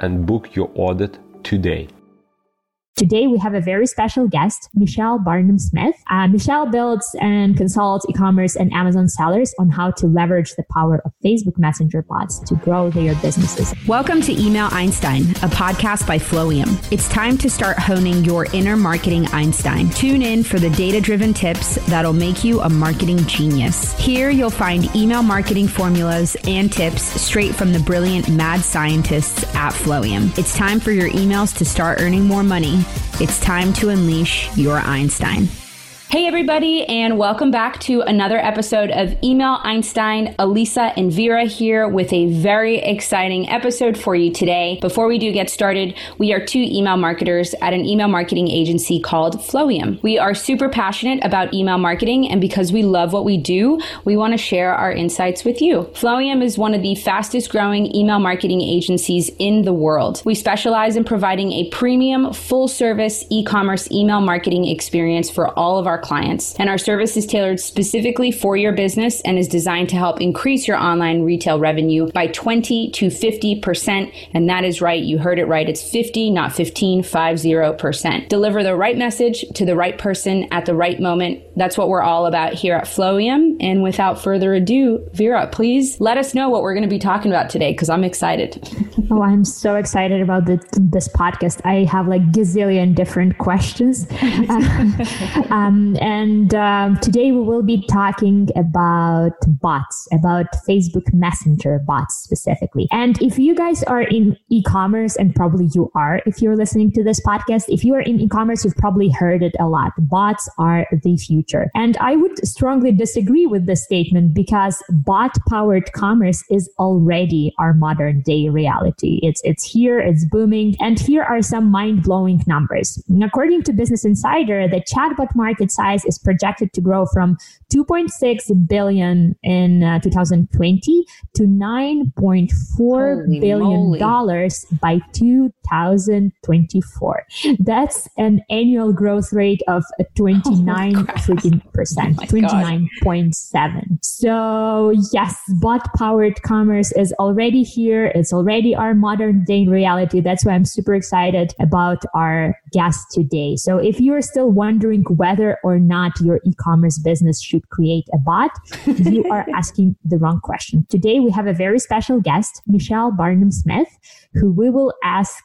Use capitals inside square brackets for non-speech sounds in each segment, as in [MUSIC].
and book your audit today. Today, we have a very special guest, Michelle Barnum Smith. Uh, Michelle builds and consults e commerce and Amazon sellers on how to leverage the power of Facebook Messenger bots to grow their businesses. Welcome to Email Einstein, a podcast by Flowium. It's time to start honing your inner marketing Einstein. Tune in for the data driven tips that'll make you a marketing genius. Here, you'll find email marketing formulas and tips straight from the brilliant mad scientists at Flowium. It's time for your emails to start earning more money it's time to unleash your Einstein. Hey, everybody, and welcome back to another episode of Email Einstein. Elisa and Vera here with a very exciting episode for you today. Before we do get started, we are two email marketers at an email marketing agency called Flowium. We are super passionate about email marketing, and because we love what we do, we want to share our insights with you. Flowium is one of the fastest growing email marketing agencies in the world. We specialize in providing a premium, full service e commerce email marketing experience for all of our clients. And our service is tailored specifically for your business and is designed to help increase your online retail revenue by 20 to 50%. And that is right. You heard it right. It's 50, not 15, 50%. Deliver the right message to the right person at the right moment. That's what we're all about here at Flowium. And without further ado, Vera, please let us know what we're going to be talking about today because I'm excited. [LAUGHS] oh, I'm so excited about the, this podcast. I have like gazillion different questions. [LAUGHS] [LAUGHS] um, and um, today we will be talking about bots, about Facebook Messenger bots specifically. And if you guys are in e commerce, and probably you are if you're listening to this podcast, if you are in e commerce, you've probably heard it a lot. Bots are the future. And I would strongly disagree with this statement because bot powered commerce is already our modern day reality. It's, it's here, it's booming. And here are some mind blowing numbers. According to Business Insider, the chatbot market size is projected to grow from 2.6 billion in uh, 2020 to 9.4 Holy billion moly. dollars by 2024. That's an annual growth rate of [LAUGHS] 29 freaking percent, 29.7. So yes, bot powered commerce is already here. It's already our modern day reality. That's why I'm super excited about our guest today. So if you're still wondering whether or not your e-commerce business should create a bot, you [LAUGHS] are asking the wrong question. Today we have a very special guest, Michelle Barnum Smith, who we will ask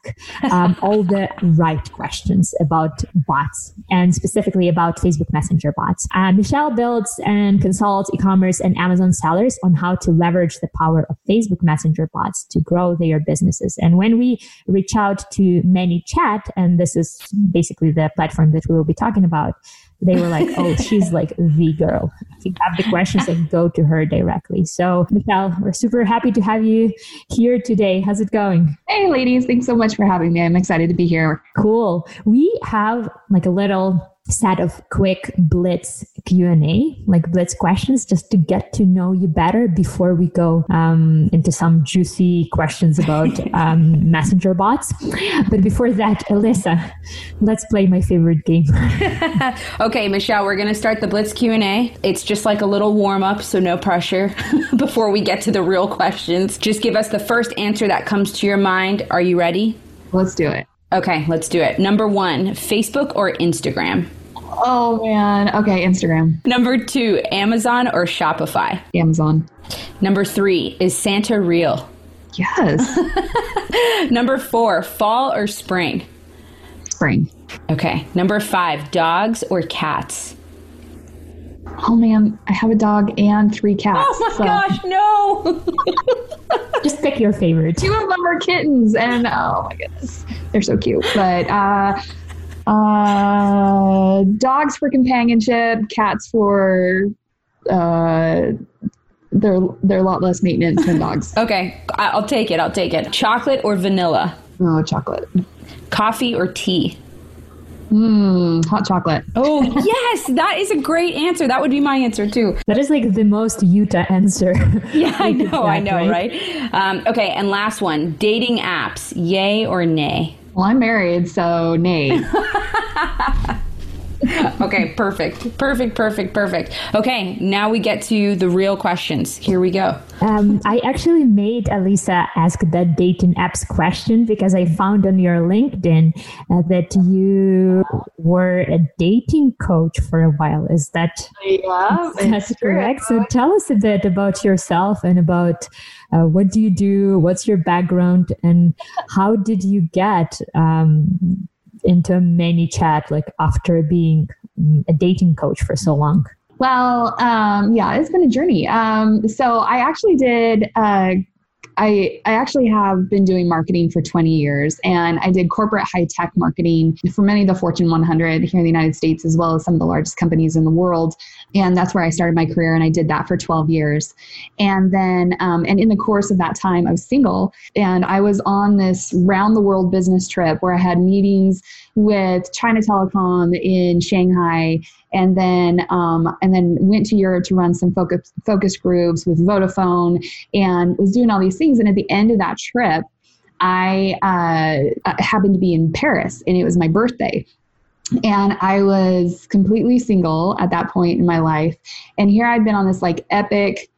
um, [LAUGHS] all the right questions about bots and specifically about Facebook Messenger bots. Uh, Michelle builds and consults e-commerce and Amazon sellers on how to leverage the power of Facebook Messenger bots to grow their businesses. And when we reach out to ManyChat, and this is basically the platform that we will be talking about, they were like, oh, she's like the girl. If you have the questions, like go to her directly. So, Michelle, we're super happy to have you here today. How's it going? Hey, ladies. Thanks so much for having me. I'm excited to be here. Cool. We have like a little set of quick blitz q&a like blitz questions just to get to know you better before we go um, into some juicy questions about [LAUGHS] um, messenger bots. But before that alyssa let's play my favorite game. [LAUGHS] Okay michelle we're going to start the blitz q&a it's just like a little warm-up so no pressure. [LAUGHS] Before we get to the real questions just give us the first answer that comes to your mind. Are you ready? Let's do it. Okay, let's do it. Number one, Facebook or Instagram? Oh man. Okay, Instagram. Number two, Amazon or Shopify? Amazon. Number three, is Santa real? Yes. [LAUGHS] Number four, fall or spring? Spring. Okay. Number five, dogs or cats? Oh man, I have a dog and three cats. Oh my so. gosh, no! [LAUGHS] Just pick your favorite. Two of them are kittens, and oh my goodness, they're so cute. But uh, uh, dogs for companionship, cats for uh, they're they're a lot less maintenance than dogs. [LAUGHS] okay, I'll take it. I'll take it. Chocolate or vanilla? Oh, chocolate. Coffee or tea? Mmm, hot chocolate. Oh, [LAUGHS] yes, that is a great answer. That would be my answer too. That is like the most Utah answer. [LAUGHS] Yeah, I know, I know, right? Um, okay, and last one dating apps, yay or nay? Well, I'm married, so nay. [LAUGHS] [LAUGHS] okay, perfect. Perfect, perfect, perfect. Okay, now we get to the real questions. Here we go. Um, I actually made Alisa ask that dating apps question because I found on your LinkedIn uh, that you were a dating coach for a while. Is that yeah, that's correct? So tell us a bit about yourself and about uh, what do you do, what's your background, and how did you get um, into ManyChat like after being a dating coach for so long? Well, um, yeah, it's been a journey. Um, so I actually did. Uh, I, I actually have been doing marketing for 20 years and I did corporate high tech marketing for many of the Fortune 100 here in the United States, as well as some of the largest companies in the world. And that's where I started my career and I did that for 12 years. And then, um, and in the course of that time, I was single and I was on this round the world business trip where I had meetings with China Telecom in Shanghai and then um, and then went to Europe to run some focus focus groups with Vodafone and was doing all these things. And at the end of that trip, I uh, happened to be in Paris, and it was my birthday. And I was completely single at that point in my life. And here I'd been on this like epic,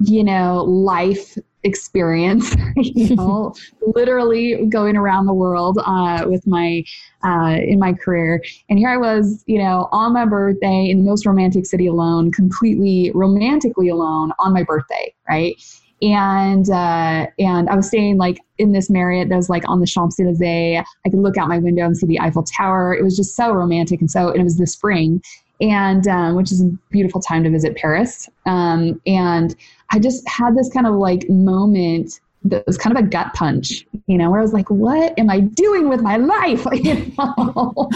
you know, life experience, [LAUGHS] you [LAUGHS] know, literally going around the world uh, with my uh, in my career. And here I was, you know, on my birthday in the most romantic city alone, completely romantically alone on my birthday, right? And uh, and I was staying like in this Marriott that was like on the Champs Elysees. I could look out my window and see the Eiffel Tower. It was just so romantic, and so and it was the spring and um, which is a beautiful time to visit Paris. Um, and I just had this kind of like moment that was kind of a gut punch, you know, where I was like, what am I doing with my life? [LAUGHS] you know?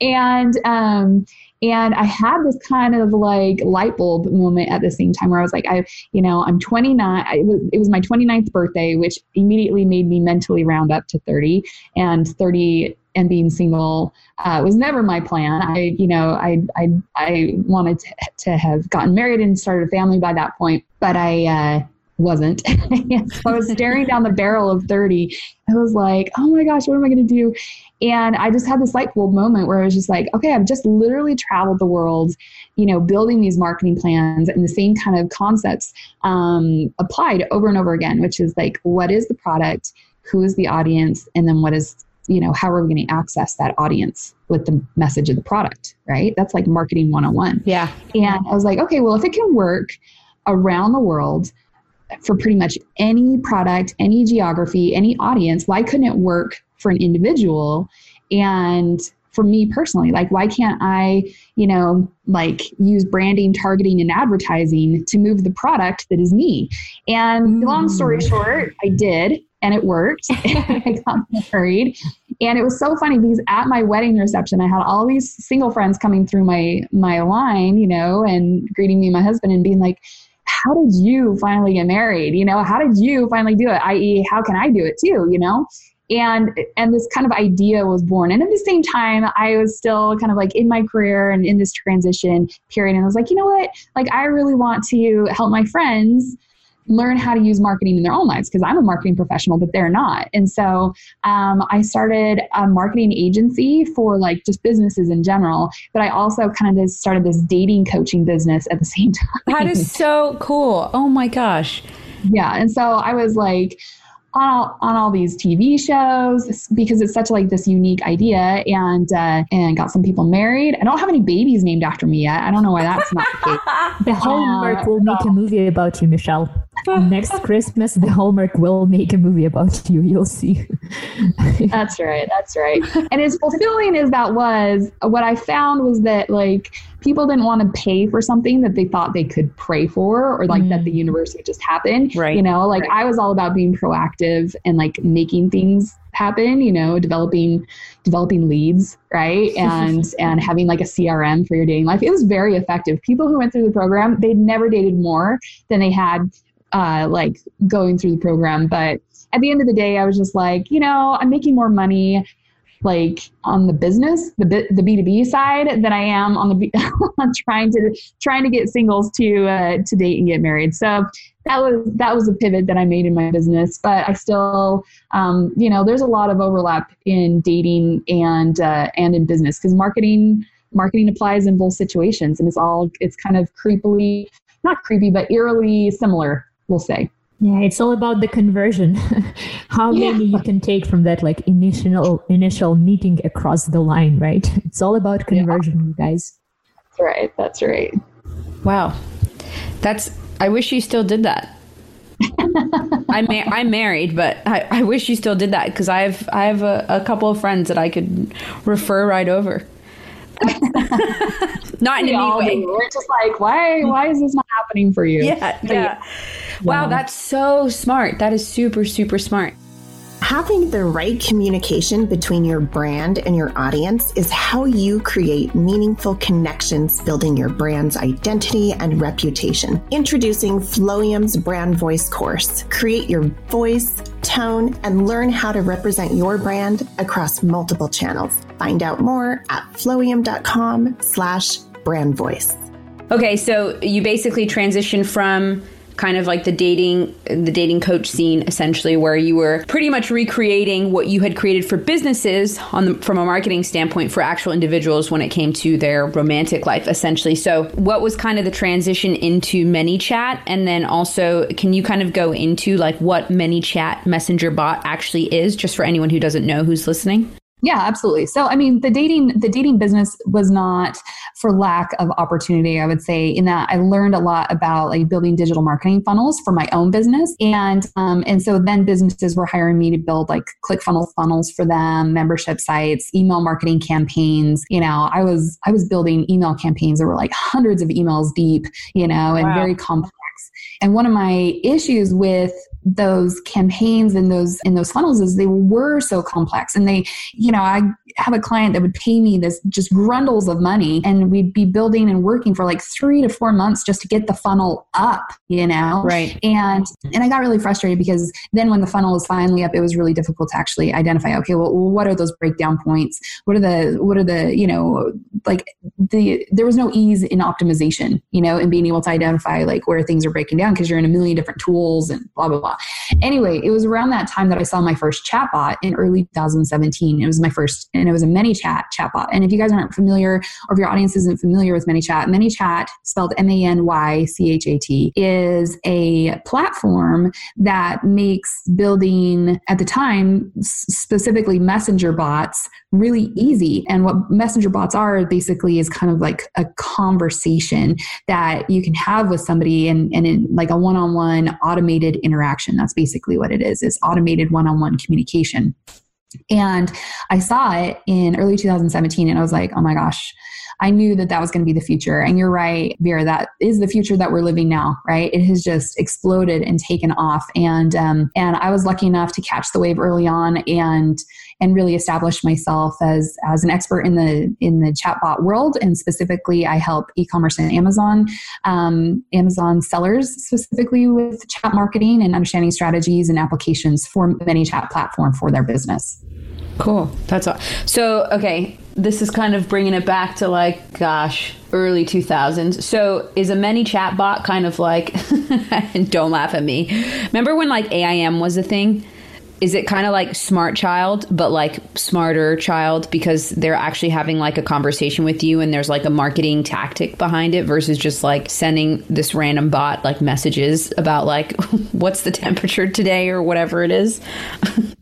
and, um, and I had this kind of like light bulb moment at the same time where I was like, I, you know, I'm 29. it, was, it was my 29th birthday, which immediately made me mentally round up to 30 and 30 and being single uh, was never my plan. I, you know, I, I, I wanted to, to have gotten married and started a family by that point, but I, uh, wasn't. [LAUGHS] so I was staring down the barrel of 30. I was like, oh my gosh, what am I going to do? And I just had this light bulb moment where I was just like, okay, I've just literally traveled the world, you know, building these marketing plans and the same kind of concepts um, applied over and over again, which is like, what is the product? Who is the audience? And then what is, you know, how are we going to access that audience with the message of the product, right? That's like marketing 101. Yeah. And I was like, okay, well, if it can work around the world, for pretty much any product, any geography, any audience. Why couldn't it work for an individual? And for me personally, like, why can't I, you know, like use branding, targeting, and advertising to move the product that is me? And mm. long story mm. short, I did, and it worked. [LAUGHS] I got married. And it was so funny because at my wedding reception, I had all these single friends coming through my my line, you know, and greeting me and my husband and being like, how did you finally get married? You know, how did you finally do it? I.e., how can I do it too? You know? And and this kind of idea was born. And at the same time, I was still kind of like in my career and in this transition period. And I was like, you know what? Like I really want to help my friends learn how to use marketing in their own lives because I'm a marketing professional, but they're not. And so um, I started a marketing agency for like just businesses in general, but I also kind of started this dating coaching business at the same [LAUGHS] time. That is so cool. Oh my gosh. Yeah. And so I was like, on all, on all these TV shows because it's such like this unique idea and uh, and got some people married. I don't have any babies named after me yet. I don't know why that's not the case. [LAUGHS] the Hallmark uh, will make a movie about you, Michelle. Next Christmas, the Hallmark will make a movie about you. You'll see. [LAUGHS] that's right. That's right. And as fulfilling as that was, what I found was that like people didn't want to pay for something that they thought they could pray for or like mm. that the mm. universe would just happen. Right. You know, like right. I was all about being proactive and like making things happen, you know, developing developing leads, right? [LAUGHS] And and having like a CRM for your dating life. It was very effective. People who went through the program, they'd never dated more than they had uh, like going through the program. But at the end of the day, I was just like, you know, I'm making more money like on the business, the the B two B side than I am on the B- [LAUGHS] trying to trying to get singles to uh, to date and get married. So that was that was a pivot that I made in my business. But I still, um, you know, there's a lot of overlap in dating and uh, and in business because marketing marketing applies in both situations, and it's all it's kind of creepily not creepy but eerily similar. We'll say. Yeah, it's all about the conversion. [LAUGHS] How yeah. many you can take from that like initial initial meeting across the line, right? [LAUGHS] It's all about conversion, yeah. you guys. That's right. That's right. Wow. That's I wish you still did that. [LAUGHS] I'm ma- I'm married, but I, I wish you still did that because I have I have a, a couple of friends that I could refer right over. [LAUGHS] not in a way. We're just like, why why is this not happening for you? Yeah, yeah. Wow, that's so smart. That is super, super smart. Having the right communication between your brand and your audience is how you create meaningful connections, building your brand's identity and reputation. Introducing Flowium's Brand Voice course. Create your voice, tone, and learn how to represent your brand across multiple channels. Find out more at flowium.com slash brand voice. Okay, so you basically transition from kind of like the dating the dating coach scene essentially where you were pretty much recreating what you had created for businesses on the, from a marketing standpoint for actual individuals when it came to their romantic life essentially. So what was kind of the transition into ManyChat and then also can you kind of go into like what ManyChat messenger bot actually is just for anyone who doesn't know who's listening yeah, absolutely. So, I mean, the dating the dating business was not for lack of opportunity. I would say in that I learned a lot about like building digital marketing funnels for my own business, and um, and so then businesses were hiring me to build like click ClickFunnels funnels for them, membership sites, email marketing campaigns. You know, I was I was building email campaigns that were like hundreds of emails deep. You know, and wow. very complex. And one of my issues with those campaigns and those in those funnels is they were so complex. And they you know i have a client that would pay me this just grundles of money and we'd be building and working for like three to four months just to get the funnel up you know? Right. And and i got really frustrated because then when the funnel was finally up it was really difficult to actually identify okay well what are those breakdown points? What are the what are the you know like the there was no ease in optimization you know and being able to identify like where things are breaking down because you're in a million different tools and blah blah blah Anyway, it was around that time that I saw my first chatbot in early 2017. It was my first, and it was a ManyChat chatbot. And if you guys aren't familiar, or if your audience isn't familiar with ManyChat, ManyChat, spelled M A N Y C H A T, is a platform that makes building, at the time, specifically messenger bots, really easy. And what messenger bots are basically is kind of like a conversation that you can have with somebody and, and in like a one on one automated interaction. That's basically what it is, is automated one on one communication. And I saw it in early 2017 and I was like, oh my gosh, I knew that that was going to be the future. And you're right, Vera, that is the future that we're living now, right? It has just exploded and taken off. And, um, and I was lucky enough to catch the wave early on and, and really establish myself as, as an expert in the, in the chatbot world. And specifically, I help e-commerce and Amazon, um, Amazon sellers specifically with chat marketing and understanding strategies and applications for ManyChat platform for their business. Cool. That's all. So, okay, this is kind of bringing it back to like, gosh, early 2000s. So, is a ManyChat bot kind of like, [LAUGHS] don't laugh at me. Remember when like AIM was a thing? Is it kind of like smart child, but like SmarterChild because they're actually having like a conversation with you and there's like a marketing tactic behind it versus just like sending this random bot like messages about like [LAUGHS] what's the temperature today or whatever it is? [LAUGHS]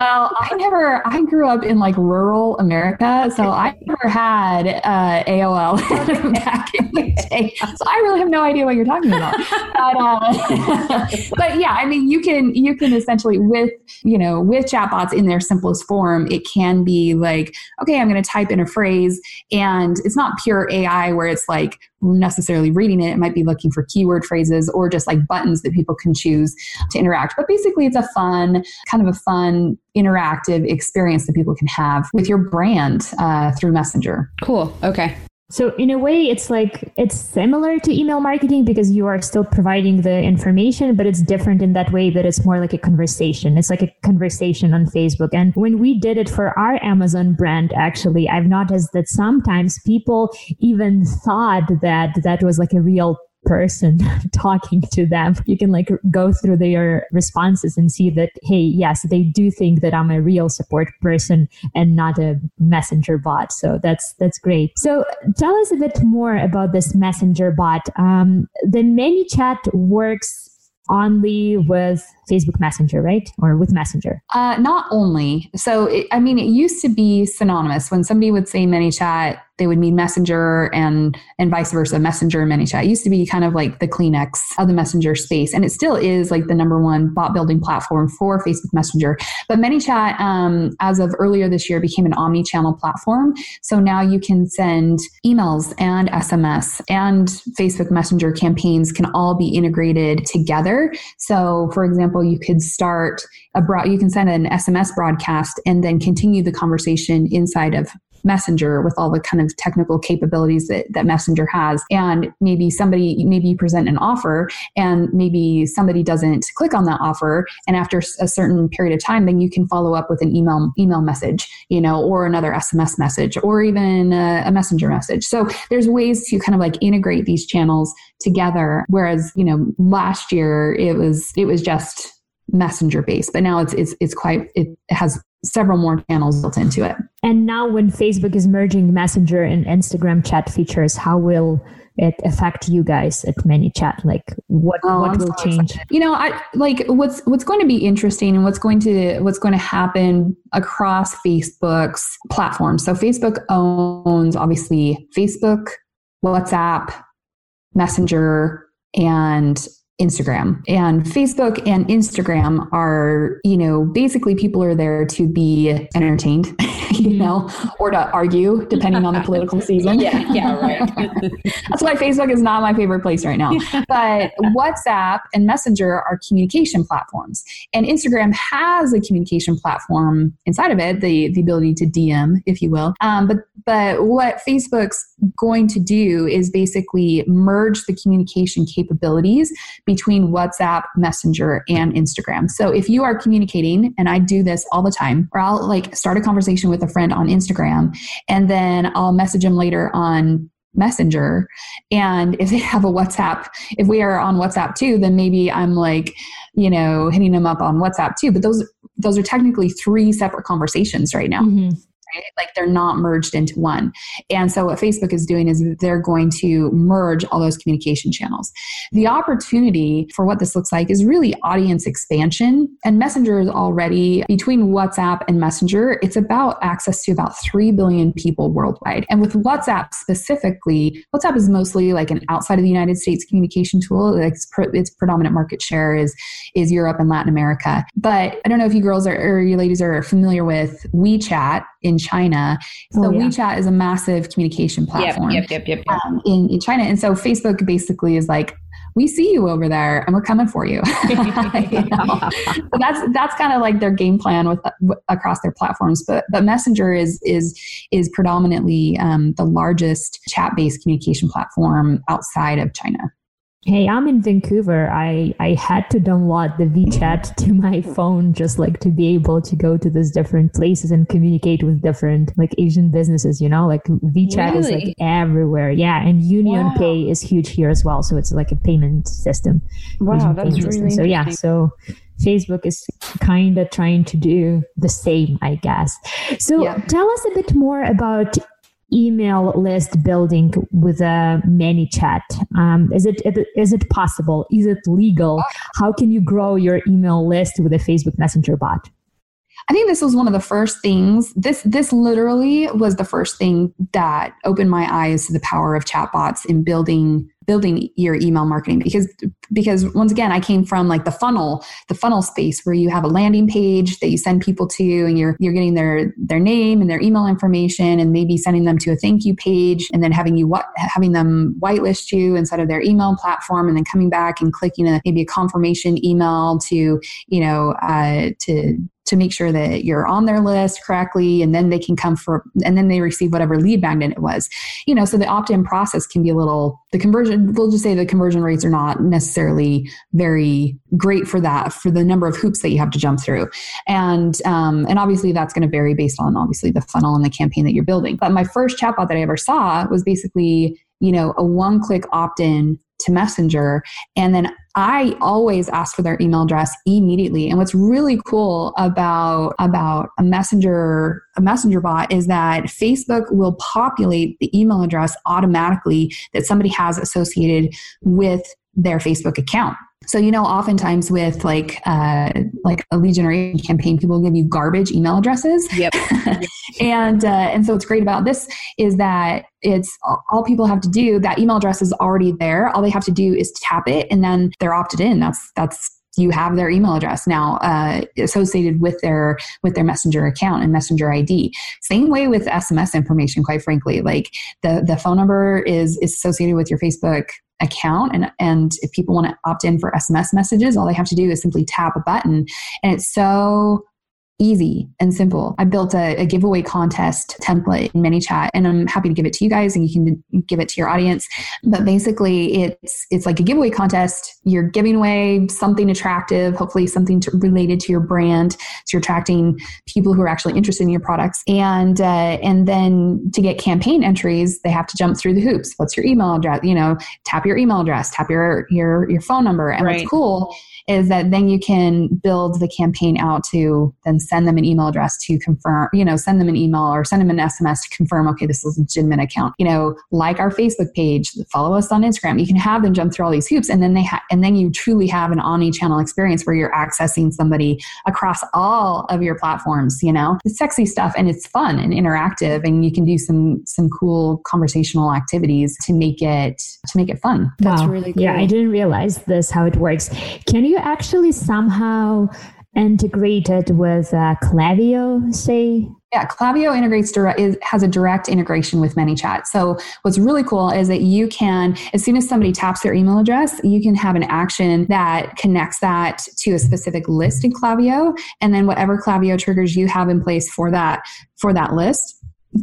well, I never, I grew up in like rural America, so I never had uh, AOL [LAUGHS] back in the day. So I really have no idea what you're talking about. But, uh, [LAUGHS] but yeah, I mean, you can, you can essentially with, you know, with chatbots in their simplest form, it can be like, okay, I'm going to type in a phrase and it's not pure AI where it's like, necessarily reading it. It might be looking for keyword phrases or just like buttons that people can choose to interact. But basically, it's a fun, kind of a fun, interactive experience that people can have with your brand uh, through Messenger. Cool. Okay. So in a way, it's like it's similar to email marketing because you are still providing the information, but it's different in that way that it's more like a conversation. It's like a conversation on Facebook. And when we did it for our Amazon brand, actually, I've noticed that sometimes people even thought that that was like a real person [LAUGHS] talking to them. You can like go through their responses and see that, hey, yes, they do think that I'm a real support person and not a messenger bot. So that's that's great. So tell us a bit more about this messenger bot. Um, the ManyChat works only with Facebook Messenger, right? Or with Messenger? Uh, not only. So, it, I mean, it used to be synonymous. When somebody would say ManyChat, they would mean Messenger and and vice versa, Messenger and ManyChat. It used to be kind of like the Kleenex of the Messenger space, and it still is like the number one bot building platform for Facebook Messenger. But ManyChat, um, as of earlier this year, became an omni-channel platform. So now you can send emails and SMS and Facebook Messenger campaigns can all be integrated together. So, for example, you could start a broad, you can send an SMS broadcast and then continue the conversation inside of messenger with all the kind of technical capabilities that, that messenger has. And maybe somebody maybe you present an offer and maybe somebody doesn't click on that offer. And after a certain period of time then you can follow up with an email email message you know or another sms message or even a, a messenger message. So there's ways to kind of like integrate these channels together. Whereas you know last year it was it was just messenger based but now it's it's it's quite it has several more channels built into it. And now, when Facebook is merging Messenger and Instagram chat features, how will it affect you guys at ManyChat? Like, what oh, what I'm will so change? Excited. You know, I like what's what's going to be interesting and what's going to what's going to happen across Facebook's platform. So, Facebook owns obviously Facebook, WhatsApp, Messenger, and Instagram. And Facebook and Instagram are, you know, basically people are there to be entertained, [LAUGHS] you mm-hmm. know, or to argue, depending on the political [LAUGHS] season. yeah, yeah, right. [LAUGHS] That's why Facebook is not my favorite place right now. But WhatsApp and Messenger are communication platforms. And Instagram has a communication platform inside of it, the, the ability to DM, if you will. Um, but but what Facebook's going to do is basically merge the communication capabilities between WhatsApp, Messenger, and Instagram. So if you are communicating, and I do this all the time, or I'll like start a conversation with a friend on Instagram and then I'll message them later on Messenger. And if they [LAUGHS] have a WhatsApp, if we are on WhatsApp too, then maybe I'm like, you know, hitting them up on WhatsApp too. But those those are technically three separate conversations right now. Mm-hmm right? Like they're not merged into one. And so what Facebook is doing is they're going to merge all those communication channels. The opportunity for what this looks like is really audience expansion. And Messenger is already between WhatsApp and Messenger, it's about access to about 3 billion people worldwide. And with WhatsApp specifically, WhatsApp is mostly like an outside of the United States communication tool. Its, its predominant market share is, is Europe and Latin America. But I don't know if you girls are, or you ladies are familiar with WeChat in China. So oh, yeah. WeChat is a massive communication platform yep, yep, yep, yep, um, in, in China. And so Facebook basically is like, we see you over there and we're coming for you. you [LAUGHS] [LAUGHS] so that's that's kind of like their game plan with across their platforms. But but Messenger is is is predominantly um, the largest chat based communication platform outside of China. Hey, I'm in Vancouver. I, I had to download the WeChat [LAUGHS] to my phone just like to be able to go to these different places and communicate with different like Asian businesses, you know, like WeChat really? is like everywhere. Yeah. And Union wow. Pay is huge here as well. So it's like a payment system. Wow, that's really So yeah, so Facebook is kind of trying to do the same, I guess. So yeah. tell us a bit more about email list building with a ManyChat um, is it is it possible? Is it legal? How can you grow your email list with a facebook messenger bot I think this was one of the first things. This this literally was the first thing that opened my eyes to the power of chatbots in building building your email marketing because because once again I came from like the funnel the funnel space where you have a landing page that you send people to and you're you're getting their their name and their email information and maybe sending them to a thank you page and then having you what having them whitelist you instead of their email platform and then coming back and clicking a maybe a confirmation email to you know uh, to to make sure that you're on their list correctly and then they can come for and then they receive whatever lead magnet it was. You know so the opt-in process can be a little the conversion we'll just say the conversion rates are not necessarily very great for that for the number of hoops that you have to jump through. And um, and obviously that's going to vary based on obviously the funnel and the campaign that you're building. But my first chatbot that i ever saw was basically you know a one click opt-in to messenger and then I always ask for their email address immediately. And what's really cool about about a messenger a messenger bot is that Facebook will populate the email address automatically that somebody has associated with their Facebook account. So you know, oftentimes with like uh, like a lead generation campaign, people give you garbage email addresses. [LAUGHS] Yep. and uh, and so what's great about this is that it's all people have to do. That email address is already there. All they have to do is tap it, and then they're opted in. That's that's you have their email address now uh, associated with their with their messenger account and messenger id same way with sms information quite frankly like the the phone number is is associated with your facebook account and and if people want to opt in for sms messages all they have to do is simply tap a button. And it's so easy and simple. I built a, a, giveaway contest template in ManyChat, and I'm happy to give it to you guys, and you can give it to your audience. But basically, it's it's like a giveaway contest. You're giving away something attractive, hopefully something to, related to your brand, so you're attracting people who are actually interested in your products. And uh, and then to get campaign entries, they have to jump through the hoops. What's your email address? You know, tap your email address, tap your your your phone number, and right. what's cool is that then you can build the campaign out to then send them an email address to confirm, you know, send them an email or send them an SMS to confirm, okay, this is a legitimate account. You know, like our Facebook page, follow us on Instagram. You can have them jump through all these hoops and then they ha- and then you truly have an omni-channel experience where you're accessing somebody across all of your platforms, you know. It's sexy stuff and it's fun and interactive and you can do some some cool conversational activities to make it to make it fun. That's wow. really cool. Yeah, I didn't realize this how it works. Can you actually somehow integrated with uh, Klaviyo, say? Yeah, Klaviyo integrates direct is, has a direct integration with ManyChat. So what's really cool is that you can, as soon as somebody taps their email address, you can have an action that connects that to a specific list in Klaviyo, and then whatever Klaviyo triggers you have in place for that for that list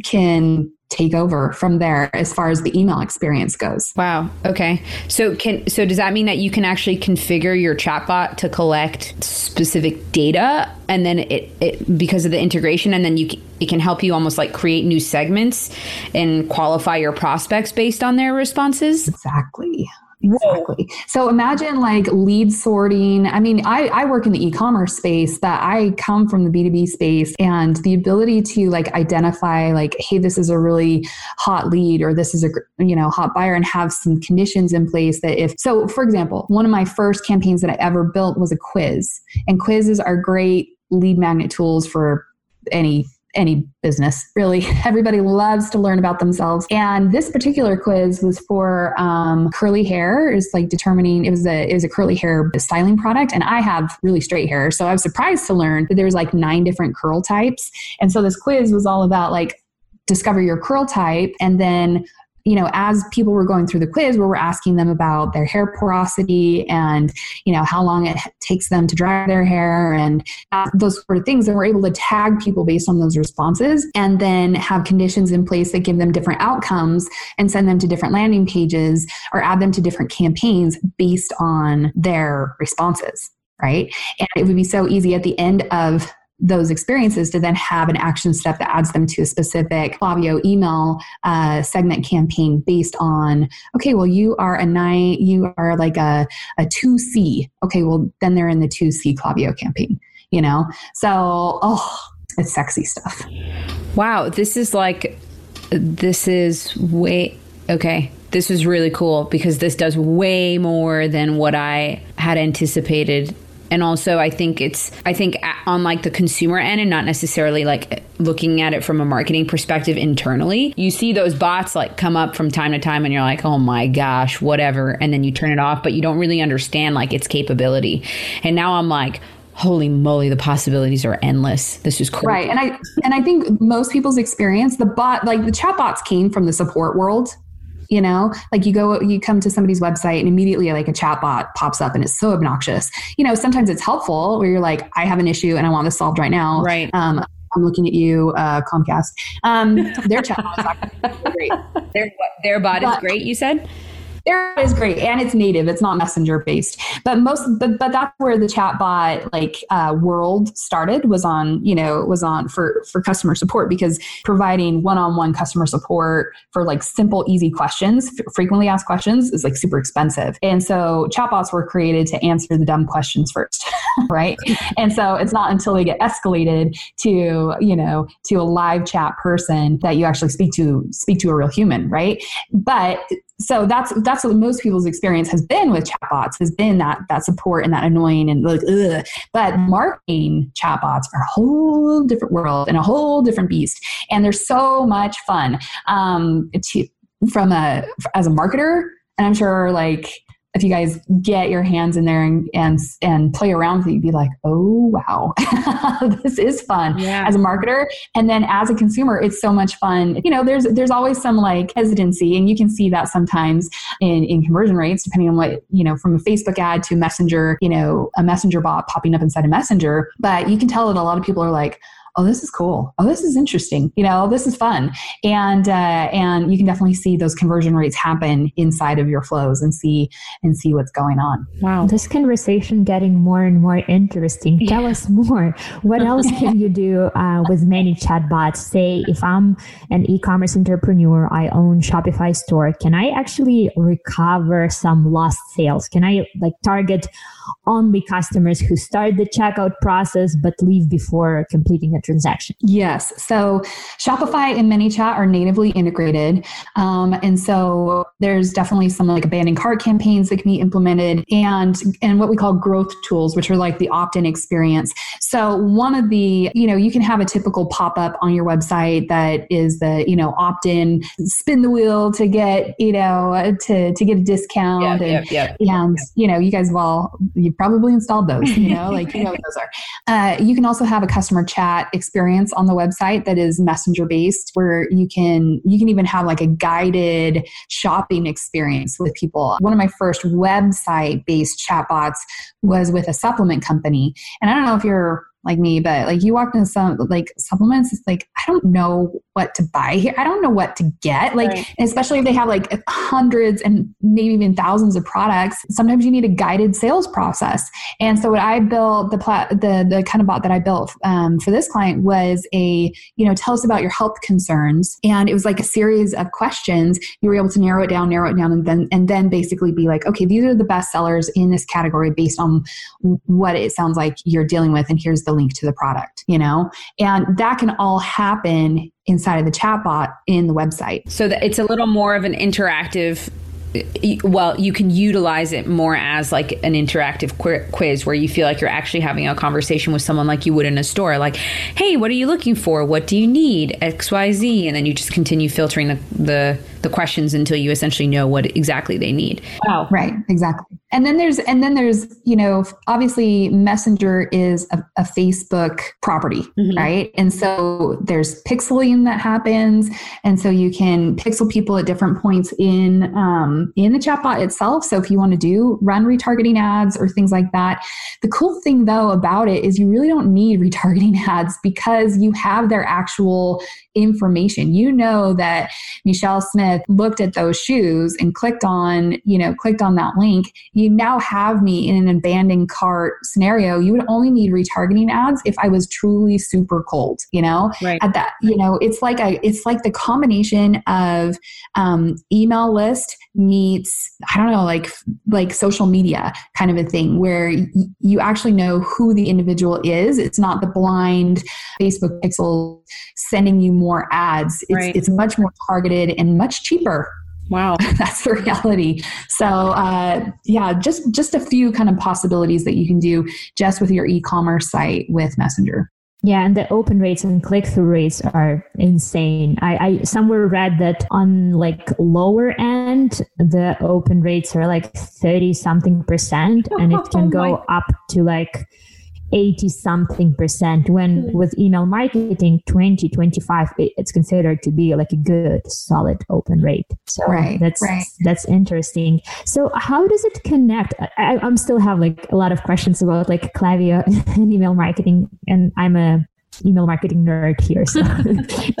can take over from there as far as the email experience goes. Wow. Okay. So can so does that mean that you can actually configure your chatbot to collect specific data and then it, it because of the integration and then you it can help you almost like create new segments and qualify your prospects based on their responses? Exactly. Exactly. So imagine like lead sorting. I mean, I, I work in the e-commerce space, but I come from the B2B space and the ability to like identify like, hey, this is a really hot lead or this is a you know hot buyer and have some conditions in place that if so, for example, one of my first campaigns that I ever built was a quiz. And quizzes are great lead magnet tools for any any business really. [LAUGHS] Everybody loves to learn about themselves. And this particular quiz was for um, curly hair. Is like determining it was a it was a curly hair styling product. And i have really straight hair. So i was surprised to learn that there's like nine different curl types. And so this quiz was all about like discover your curl type and then you know, as people were going through the quiz, we were asking them about their hair porosity and, you know, how long it takes them to dry their hair and uh, those sort of things. And we're able to tag people based on those responses and then have conditions in place that give them different outcomes and send them to different landing pages or add them to different campaigns based on their responses. Right. And it would be so easy at the end of those experiences to then have an action step that adds them to a specific Klaviyo email uh, segment campaign based on, okay, well, you are a nine, you are like a, a 2C. Okay, well, then they're in the 2C Klaviyo campaign, you know? So, oh, it's sexy stuff. Wow. This is like, this is way, okay. This is really cool because this does way more than what I had anticipated and also i think it's i think on like the consumer end and not necessarily like looking at it from a marketing perspective internally you see those bots like come up from time to time and you're like oh my gosh whatever and then you turn it off but you don't really understand like its capability. And now i'm like holy moly the possibilities are endless. This is crazy. Right and i and i think most people's experience the bot like the chat bots came from the support world you know like you go you come to somebody's website and immediately like a chat bot pops up and it's so obnoxious you know sometimes it's helpful where you're like i have an issue and i want this solved right now right um, I'm looking at you, uh, Comcast. Um, their chat bot is great. [LAUGHS] Their, their bot but, is great, you said? There is great, and it's native. It's not messenger based, but most, but but that's where the chatbot like uh, world started. Was on you know was on for for customer support because providing one on one customer support for like simple, easy questions, f- frequently asked questions is like super expensive, and so chatbots were created to answer the dumb questions first, [LAUGHS] right? And so it's not until they get escalated to you know to a live chat person that you actually speak to speak to a real human, right? But so that's that's what most people's experience has been with chatbots has been that that support and that annoying and like ugh. but marketing chatbots are a whole different world and a whole different beast and they're so much fun um to from a as a marketer and i'm sure like if you guys get your hands in there and and, and play around with it, you'd be like, oh wow, [LAUGHS] this is fun yeah. as a marketer. And then as a consumer, it's so much fun. You know, there's there's always some like hesitancy, and you can see that sometimes in in conversion rates, depending on what you know, from a Facebook ad to Messenger, you know, a Messenger bot popping up inside a Messenger. But you can tell that a lot of people are like, oh, this is cool. Oh, this is interesting. You know, this is fun. And uh, and you can definitely see those conversion rates happen inside of your flows and see and see what's going on. Wow, this conversation getting more and more interesting. Yeah. Tell us more. What [LAUGHS] else can you do uh, with many chatbots? Say, if I'm an e-commerce entrepreneur, I own Shopify store. Can I actually recover some lost sales? Can I like target only customers who start the checkout process but leave before completing a transaction? Yes. So Shopify and ManyChat are natively integrated. Um, and so there's definitely some like abandoned cart campaigns that can be implemented and, and what we call growth tools, which are like the opt-in experience. So one of the, you know, you can have a typical pop-up on your website that is the, you know, opt-in, spin the wheel to get, you know, to, to get a discount. Yep, and, yep, yep. and, you know, you guys have all, you've probably installed those, you know, like, you know what those are. [LAUGHS] Uh, you can also have a customer chat experience on the website that is messenger based where you can you can even have like a guided shopping experience with people one of my first website based chatbots was with a supplement company and i don't know if you're like me, but like you walk into some like supplements, it's like I don't know what to buy here. I don't know what to get. Like right. especially if they have like hundreds and maybe even thousands of products. Sometimes you need a guided sales process. And so what I built the plat the the kind of bot that I built um, for this client was a you know tell us about your health concerns, and it was like a series of questions. You were able to narrow it down, narrow it down, and then and then basically be like, okay, these are the best sellers in this category based on what it sounds like you're dealing with, and here's the link to the product, you know? And that can all happen inside of the chatbot in the website. So that it's a little more of an interactive well, you can utilize it more as like an interactive quiz where you feel like you're actually having a conversation with someone like you would in a store. Like, hey, what are you looking for? What do you need? X, Y, Z, and then you just continue filtering the the, the questions until you essentially know what exactly they need. Wow, right, exactly. And then there's and then there's you know obviously messenger is a, a facebook property mm-hmm. right? And so there's pixeling that happens. And so you can pixel people at different points in um, in the chatbot itself. So if you want to do run retargeting ads or things like that. The cool thing though about it is you really don't need [LAUGHS] retargeting ads because you have their actual information. You know that Michelle Smith looked at those shoes and clicked on, you know, clicked on that link. You now have me in an abandoned cart scenario. You would only need retargeting ads if I was truly super cold, you know, right. at that, you know, it's like a, it's like the combination of um, email list meets, I don't know, like, like social media kind of a thing where y- you actually know who the individual is. It's not the blind Facebook pixel sending you more ads. It's, right. it's much more targeted and much cheaper. Wow, [LAUGHS] that's the reality. So, uh, yeah, just just a few kind of possibilities that you can do just with your e-commerce site with Messenger. Yeah, and the open rates and click through rates are insane. I, I somewhere read that on like lower end, the open rates are like 30 something percent, [LAUGHS] and it can oh go up to like 80 something percent when mm-hmm. with email marketing 20 25 it's considered to be like a good solid open rate so right, that's right. that's interesting so how does it connect I, i'm still have like a lot of questions about like Klaviyo [LAUGHS] and email marketing and i'm a email marketing nerd here so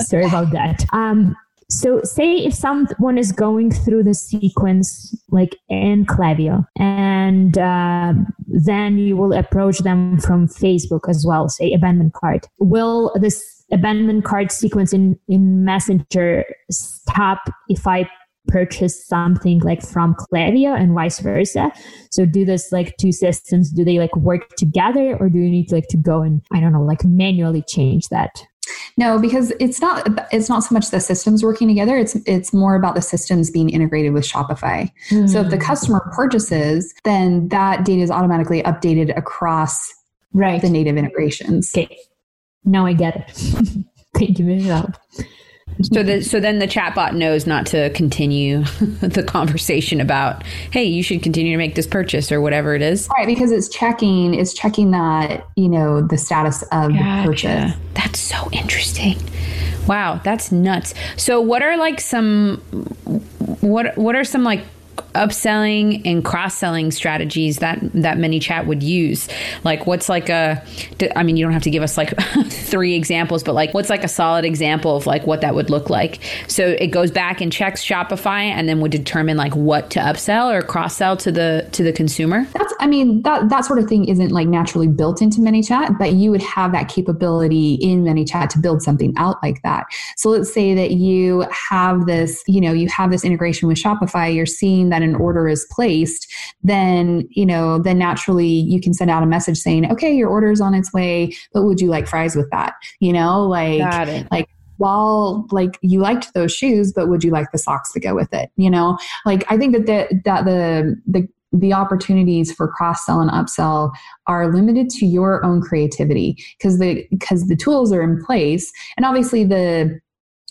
[LAUGHS] sorry about that um so, say if someone is going through the sequence like in Klaviyo, and uh, then you will approach them from Facebook as well, say abandoned cart. Will this abandoned cart sequence in, in Messenger stop if I purchase something like from Klaviyo and vice versa. So do this like two systems, do they like work together or do you need to like to go and I don't know, like manually change that? No, because it's not it's not so much the systems working together, it's it's more about the systems being integrated with Shopify. Mm. So if the hmm. customer purchases, then that data is automatically updated across right. the native integrations. Okay. Now I get it. [LAUGHS] Thank you very much. So the, so then the chatbot knows not to continue [LAUGHS] the conversation about, hey, you should continue to make this purchase or whatever it is. Right, because it's checking, it's checking that, you know, the status of gotcha. the purchase. That's so interesting. Wow, that's nuts. So what are like some what what are some like upselling and cross-selling strategies that that ManyChat would use. Like what's like a i mean you don't have to give us like [LAUGHS] three examples but like what's like a solid example of like what that would look like? So it goes back and checks shopify and then would determine like what to upsell or cross-sell to the to the consumer. That's i mean that that sort of thing isn't like naturally built into ManyChat but you would have that capability in ManyChat to build something out like that. So let's say that you have this you know you have this integration with shopify you're seeing that an order is placed, then, you know, then naturally you can send out a message saying, okay, your order is on its way, but would you like fries with that? You know, like, like, while like you liked those shoes but would you like the socks to go with it you know like i think that the that the the the opportunities for cross sell and upsell are limited to your own creativity because the because the tools are in place and obviously the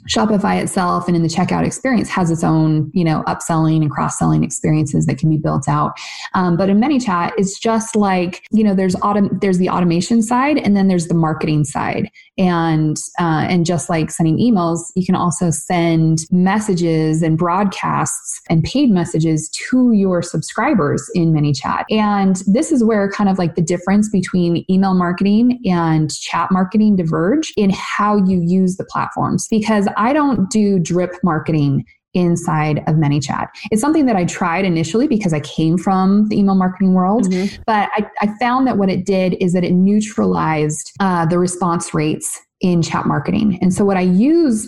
Shopify itself and in the checkout experience has its own, you know, upselling and cross-selling experiences that can be built out. Um, but in ManyChat, it's just like, you know, there's autom- there's the automation side and then there's the marketing side. And uh, and just like sending emails, you can also send messages and broadcasts and paid messages to your subscribers in ManyChat. And this is where kind of like the difference between email marketing and chat marketing diverge in how you use the platforms because I don't do drip marketing inside of ManyChat. It's something that I tried initially because I came from the email marketing world, mm-hmm. but I, I, found that what it did is that it neutralized uh, the response rates in chat marketing. And so what I use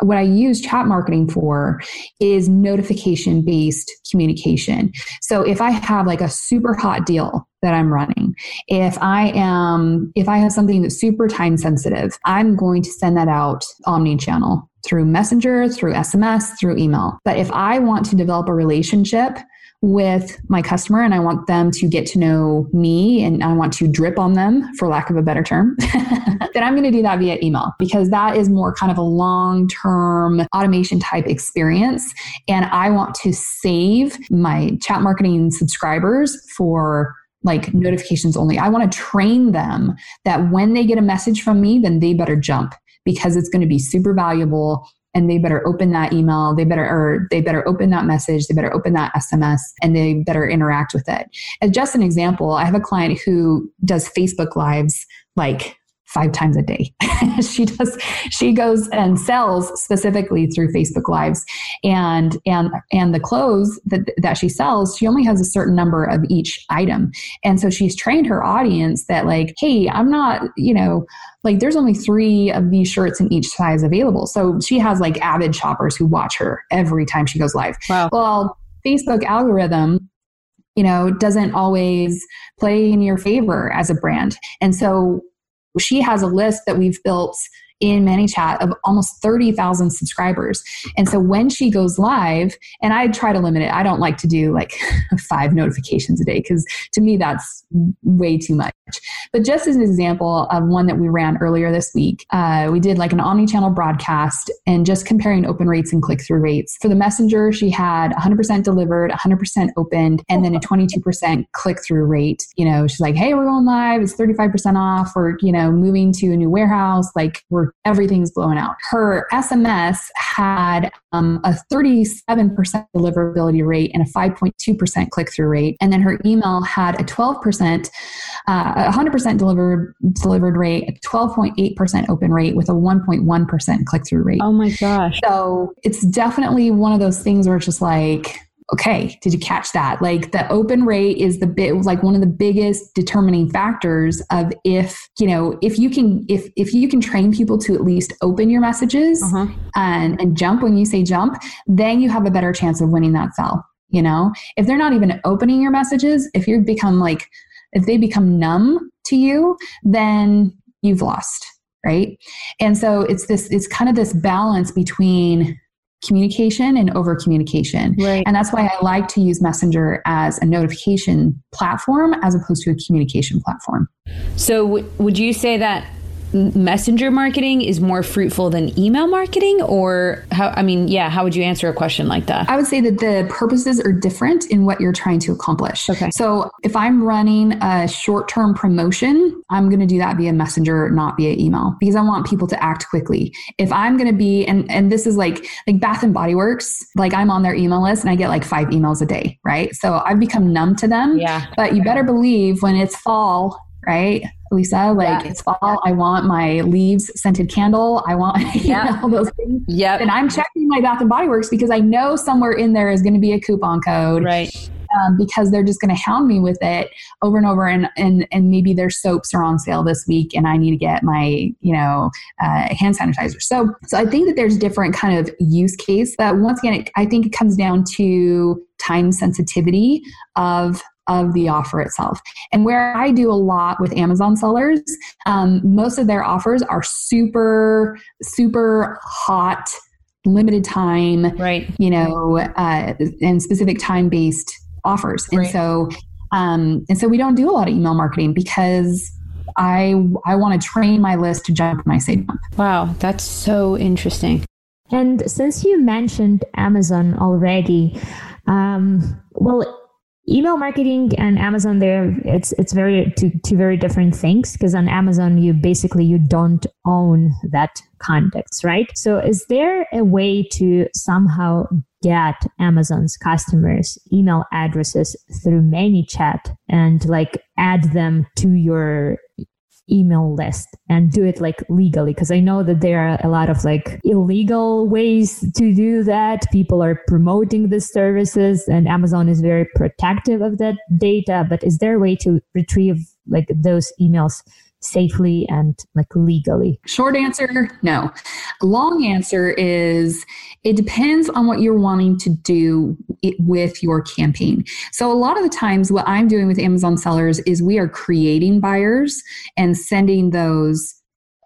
what I use chat marketing for is notification based communication. So if I have like a super hot deal that I'm running, if I am, if I have something that's super time sensitive, I'm going to send that out omni channel through messenger, through SMS, through email. But if I want to develop a relationship with my customer and I want them to get to know me and I want to drip on them, for lack of a better term, [LAUGHS] then I'm going to do that via email because that is more kind of a long term automation type experience. And I want to save my chat marketing subscribers for like notifications only. I want to train them that when they get a message from me, then they better jump because it's going to be super valuable and they better open that email they better or they better open that message they better open that sms and they better interact with it. As just an example i have a client who does facebook lives like five times a day. [LAUGHS] she does she goes and sells specifically through Facebook lives and and and the clothes that that she sells, she only has a certain number of each item. And so she's trained her audience that like, hey, I'm not, you know, like there's only 3 of these shirts in each size available. So she has like avid shoppers who watch her every time she goes live. Wow. Well, Facebook algorithm you know doesn't always play in your favor as a brand and so she has a list that we've built in ManyChat of almost 30,000 subscribers. And so when she goes live, and I try to limit it, I don't like to do like [LAUGHS] five notifications a day because to me that's way too much. But just as an example of one that we ran earlier this week, uh, we did like an omni channel broadcast and just comparing open rates and click through rates. For the messenger, she had 100% delivered, 100% opened, and then a 22% click through rate. You know, she's like, hey, we're going live, it's 35% off, we're, you know, moving to a new warehouse, like we're everything's blowing out. Her SMS had um, a 37% deliverability rate and a 5.2% click through rate. And then her email had a 12%, uh, 100% delivered, delivered rate, a 12.8% open rate with a 1.1% click through rate. Oh my gosh. So it's definitely one of those things where it's just like, okay did you catch that like the open rate is the bit like one of the biggest determining factors of if you know if you can if if you can train people to at least open your messages uh-huh. and and jump when you say jump then you have a better chance of winning that sell you know if they're not even opening your messages if you become like if they become numb to you then you've lost right and so it's this it's kind of this balance between communication and over communication. Right. And that's why I like to use Messenger as a notification platform as opposed to a communication platform. So, w- would you say that messenger marketing is more fruitful than email marketing? Or how i mean yeah how would you answer a question like that? I would say that the purposes are different in what you're trying to accomplish. Okay. So if i'm running a short-term promotion i'm going to do that via messenger not via email because i want people to act quickly. If i'm going to be and and this is like like bath and body works like i'm on their email list and i get like five emails a day right? So i've become numb to them. Yeah. But you better believe when it's fall right Lisa. Like yeah. it's fall. I want my leaves scented candle. I want [LAUGHS] yeah. all those things. Yeah. And I'm checking my Bath and Body Works because I know somewhere in there is going to be a coupon code. Right. Um, because they're just going to hound me with it over and over and, and and maybe their soaps are on sale this week and I need to get my you know uh, hand sanitizer so so I think that there's different kind of use case but once again it, I think it comes down to time sensitivity of of the offer itself. And where I do a lot with Amazon sellers, um, most of their offers are super, super hot, limited time, right? You know, uh, and specific time based offers. And right. so, um, and so we don't do a lot of email marketing because I I want to train my list to jump when I say jump. Wow, that's so interesting. And since you mentioned Amazon already, um, well, email marketing and amazon there it's it's very two, two very different things because on amazon you basically you don't own that context right? So is there a way to somehow get amazon's customers email addresses through manychat and like add them to your email list and do it like legally because i know that there are a lot of like illegal ways to do that. People are promoting the services and amazon is very protective of that data but is there a way to retrieve like those emails safely and like legally? Short answer, no. Long answer is it depends on what you're wanting to do with your campaign. So a lot of the times what I'm doing with Amazon sellers is we are creating buyers and sending those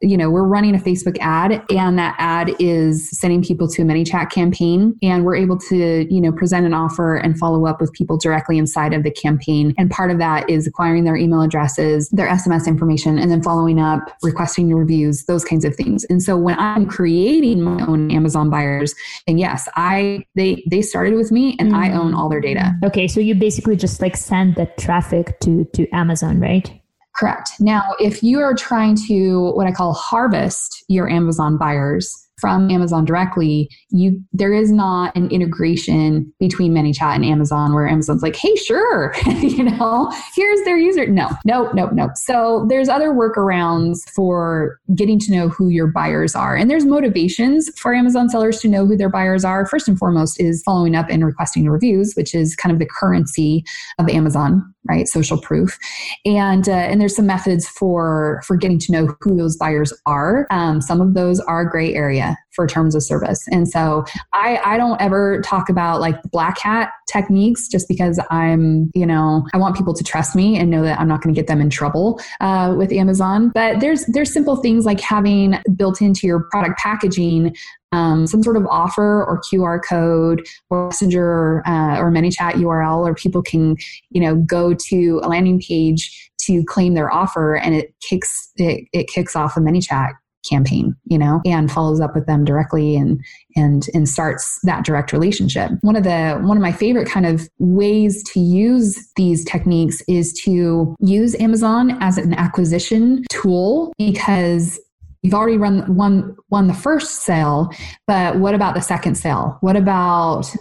you know, we're running a Facebook ad and that ad is sending people to a ManyChat campaign and we're able to, you know, present an offer and follow up with people directly inside of the campaign. And part of that is acquiring their email addresses, their SMS information, and then following up, requesting reviews, those kinds of things. And so when I'm creating my own Amazon buyers, and yes, I they they started with me and mm-hmm. I own all their data. Okay, so you basically just like send the traffic to to Amazon, right? Correct. Now, if you are trying to what I call harvest your Amazon buyers, from Amazon directly, you there is not an integration between ManyChat and Amazon where Amazon's like, hey, sure, [LAUGHS] you know, here's their user. No, no, no, no. So there's other workarounds for getting to know who your buyers are. And there's motivations for Amazon sellers to know who their buyers are. First and foremost is following up and requesting reviews, which is kind of the currency of Amazon, right? Social proof. And uh, and there's some methods for for getting to know who those buyers are. Um, some of those are gray area for terms of service. And so I, I don't ever talk about like black hat techniques just because I'm, you know, I want people to trust me and know that I'm not going to get them in trouble uh, with Amazon. But there's there's simple things like having built into your product packaging um, some sort of offer or QR code or messenger uh, or ManyChat URL, or people can, you know, go to a landing page to claim their offer, and it kicks it, it kicks off a ManyChat campaign you know and follows up with them directly and and and starts that direct relationship. One of the one of my favorite kind of ways to use these techniques is to use amazon as an acquisition tool because you've already run one won the first sale but what about the second sale? What about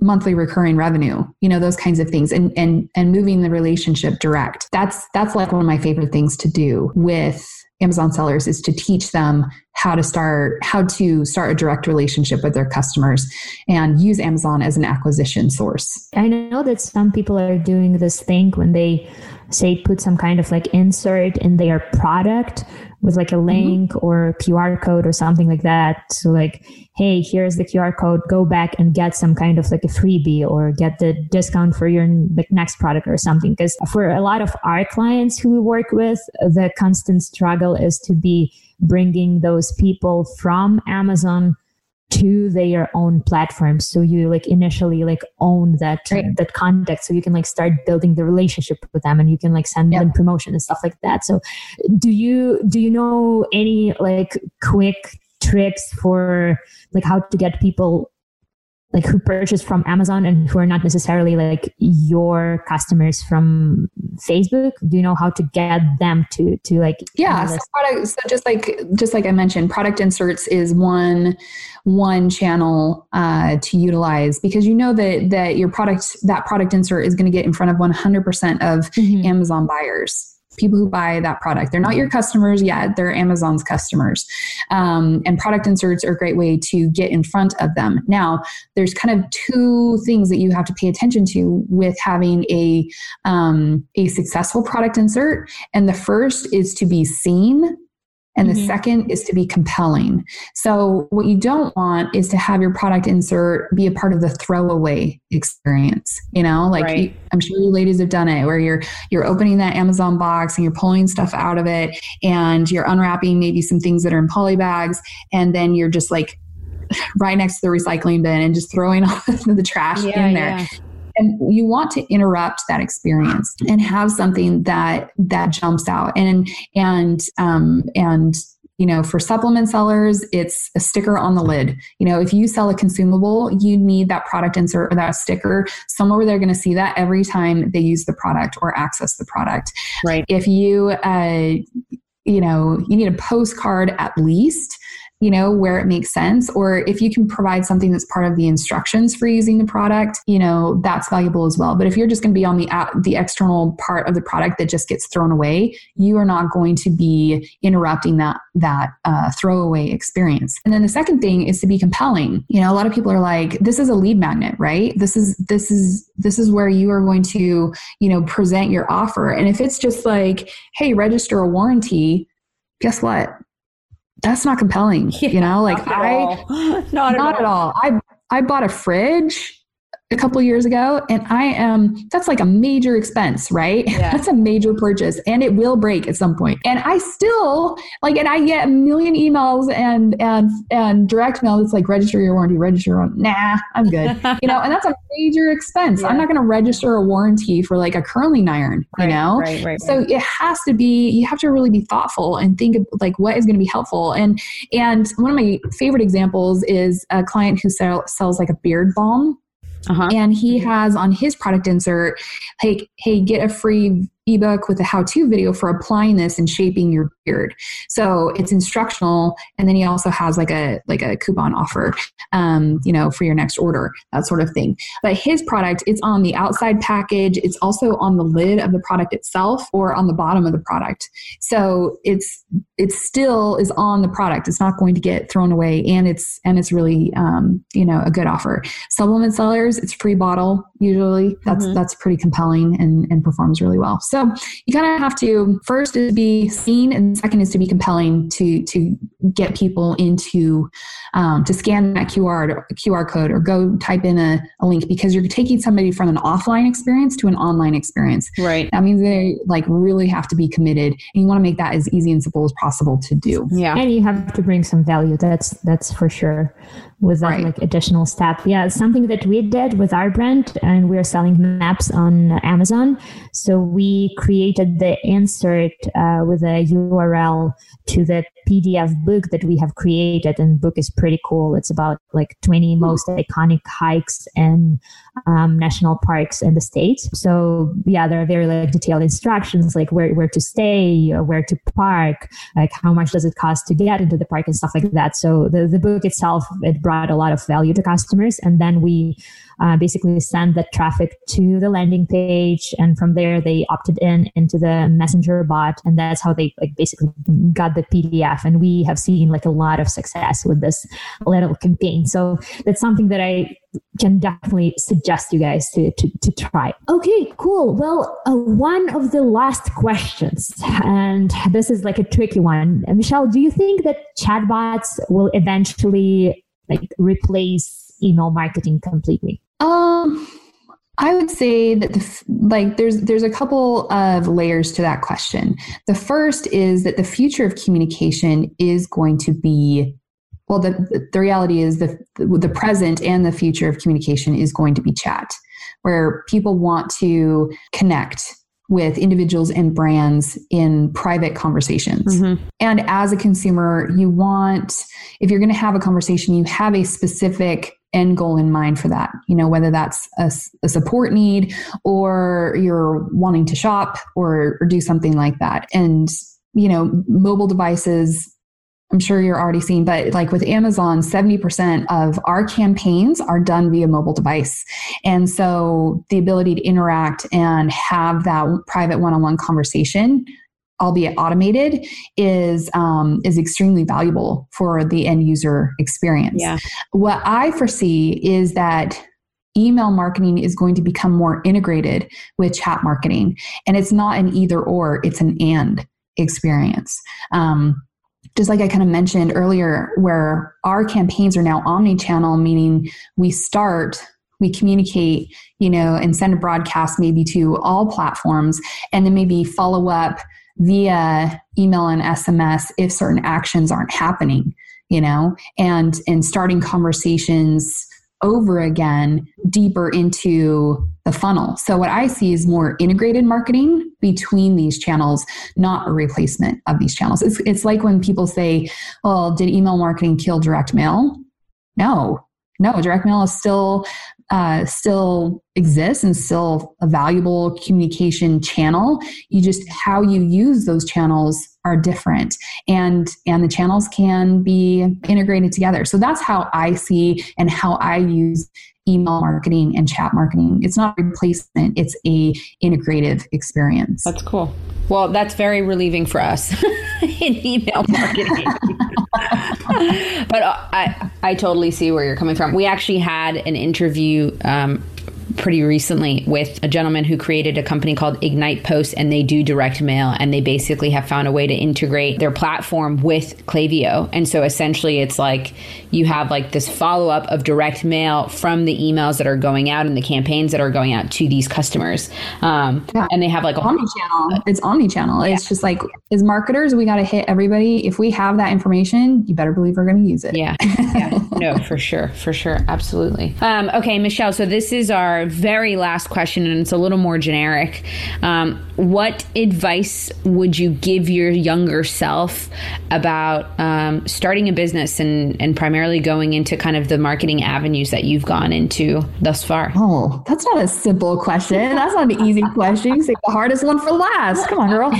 monthly recurring revenue? You know those kinds of things and and and moving the relationship direct. That's that's like one of my favorite things to do with amazon sellers is to teach them how to start how to start a direct relationship with their customers and use amazon as an acquisition source. I know that some people are doing this thing when they say put some kind of like insert in their product with like a mm-hmm. link mm-hmm. or QR code or something like that. So like, hey, here's the QR code. Go back and get some kind of like a freebie or get the discount for your like next product or something. Because for a lot of our clients who we work with, the constant struggle is to be bringing those people from Amazon to their own platforms so you like initially like own that right. that contact so you can like start building the relationship with them and you can like send yep. them promotion and stuff like that so do you do you know any like quick tricks for like how to get people like who purchase from Amazon and who are not necessarily like your customers from Facebook? Do you know how to get them to to like yeah? So, product, so just like just like I mentioned, product inserts is one one channel uh, to utilize because you know that that your product that product insert is going to get in front of 100% of mm-hmm. Amazon buyers people who buy that product. They're not your customers yet, they're Amazon's customers. Um, and product inserts are a great way to get in front of them. Now, there's kind of two things that you have to pay attention to with having a, um, a successful product insert. And the first is to be seen and mm-hmm. the second is to be compelling. So, what you don't want is to have your product insert be a part of the throwaway experience. You know, like right. you, I'm sure you ladies have done it where you're you're opening that Amazon box and you're pulling stuff out of it and you're unwrapping maybe some things that are in poly bags and then you're just like [LAUGHS] right next to the recycling bin and just throwing [LAUGHS] all the trash yeah, in there. Yeah and you want to interrupt that experience and have something that that jumps out. And and um, and you know for supplement sellers it's a sticker on the lid. You know if you sell a consumable you need that product insert or that sticker. Somewhere where they're going to see that every time they use the product or access the product. Right. If you uh, you know you need a postcard at least you know, where it makes sense. Or if you can provide something that's part of the instructions for using the product, you know, that's valuable as well. But if you're just going to be on the the external part of the product that just gets thrown away, you are not going to be interrupting that that uh, throwaway experience. And then the second thing is to be compelling. You know, a lot of people are like, this is a lead magnet, right? This is this is this is where you are going to, you know, present your offer. And if it's just like, hey, register a warranty, guess what? That's not compelling. Yeah, you know, like not I, [GASPS] not, not at, all. at all. I, I bought a fridge a couple years ago and i am that's like a major expense right? [LAUGHS] Yeah. that's a major purchase and it will break at some point. And i still like and i get a million emails and and and direct mail that's like register your warranty register your nah i'm good. You know and that's a major expense. Yeah. i'm not going to register a warranty for like a curling iron you right, know? right, right, so it has to be you have to really be thoughtful and think of like what is going to be helpful. And and one of my favorite examples is a client who sell, sells like a beard balm uh-huh. And he has on his product insert, like, hey, get a free ebook with a how-to video for applying this and shaping your beard. So it's instructional, and then he also has like a like a coupon offer, um, you know, for your next order, that sort of thing. But his product, it's on the outside package. It's also on the lid of the product itself or on the bottom of the product. So it's it still is on the product. It's not going to get thrown away, and it's and it's really um, you know a good offer. Supplement sellers, it's free bottle usually. That's mm-hmm. that's pretty compelling and and performs really well. So you kind of have to first is be seen, and second is to be compelling to to get people into um, to scan that QR QR code or go type in a, a link because you're taking somebody from an offline experience to an online experience. Right. That means they like really have to be committed, and you want to make that as easy and simple as possible to do. Yeah. And you have to bring some value. That's that's for sure. With that Right. like additional step. Yeah, something that we did with our brand and we're selling maps on Amazon. So we created the insert uh, with a URL to the PDF book that we have created, and book is pretty cool. It's about like 20 most iconic hikes and um, national parks in the states. So yeah, there are very like detailed instructions, like where where to stay, uh, where to park, like how much does it cost to get into the park and stuff like that. So the the book itself it brought a lot of value to customers, and then we uh, basically send that traffic to the landing page, and from there they opted in into the messenger bot, and that's how they like basically got the PDF. And we have seen like a lot of success with this little campaign. So that's something that I can definitely suggest you guys to, to, to try. Okay, cool. Well, uh, one of the last questions, and this is like a tricky one. Uh, Michelle, do you think that chatbots will eventually like replace email marketing completely? Um, I would say that the like there's there's a couple of layers to that question. The first is that the future of communication is going to be well the the reality is the the present and the future of communication is going to be chat where people want to connect with individuals and brands in private conversations. Mhm. And as a consumer, you want, if you're going to have a conversation, you have a specific end goal in mind for that. You know, whether that's a support need or you're wanting to shop or, or do something like that. And, you know, mobile devices, I'm sure you're already seeing, but like with Amazon, 70% of our campaigns are done via mobile device. And so the ability to interact and have that private one on one conversation albeit automated, is um, is extremely valuable for the end user experience. Yeah. What I foresee is that email marketing is going to become more integrated with chat marketing, and it's not an either or; it's an and experience. Um, just like I kind of mentioned earlier, where our campaigns are now omni-channel, meaning we start we communicate, you know, and send a broadcast maybe to all platforms, and then maybe follow up via email and SMS if certain actions aren't happening, you know, and and starting conversations over again deeper into the funnel. So what I see is more integrated marketing between these channels, not a replacement of these channels. It's it's like when people say, "Well, did email marketing kill direct mail?" No. No, direct mail is still uh, still exists and still a valuable communication channel. You just how you use those channels are different, and and the channels can be integrated together. So that's how I see and how I use email marketing and chat marketing. It's not replacement; it's a integrative experience. That's cool. Well, that's very relieving for us [LAUGHS] in email marketing. [LAUGHS] but I, I totally see where you're coming from. We actually had an interview um, pretty recently with a gentleman who created a company called Ignite Post, and they do direct mail, and they basically have found a way to integrate their platform with Klaviyo. And so essentially, it's like you have like this follow up of direct mail from the emails that are going out and the campaigns that are going out to these customers. Um, Yeah. And they have like a omni-channel it's omni-channel it's just like as marketers we got to hit everybody if we have that information you better believe we're going to use it Yeah. yeah. No, for sure. For sure. Absolutely. Um, okay, Michelle. So this is our very last question, and it's a little more generic. Um, what advice would you give your younger self about um, starting a business and, and primarily going into kind of the marketing avenues that you've gone into thus far? Oh, that's not a simple question. That's not an easy question. You say the hardest one for last. Come on, girl.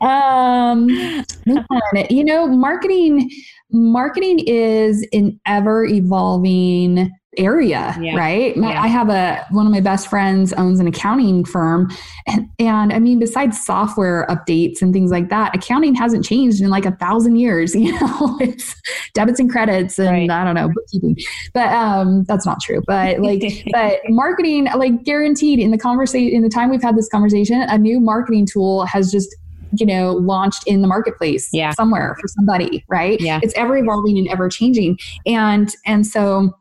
Um, you know, marketing marketing is an ever evolving area, Yeah. right? Yeah. I have a one of my best friends owns an accounting firm, and, and I mean, besides software updates and things like that, accounting hasn't changed in like a thousand years. [LAUGHS] You know, it's debits and credits, and Right. I don't know bookkeeping, but um, that's not true. But like, [LAUGHS] but marketing, like guaranteed in the conversation, in the time we've had this conversation, a new marketing tool has just you know, launched in the marketplace yeah. somewhere for somebody, right? Yeah. It's ever evolving and ever changing. And and so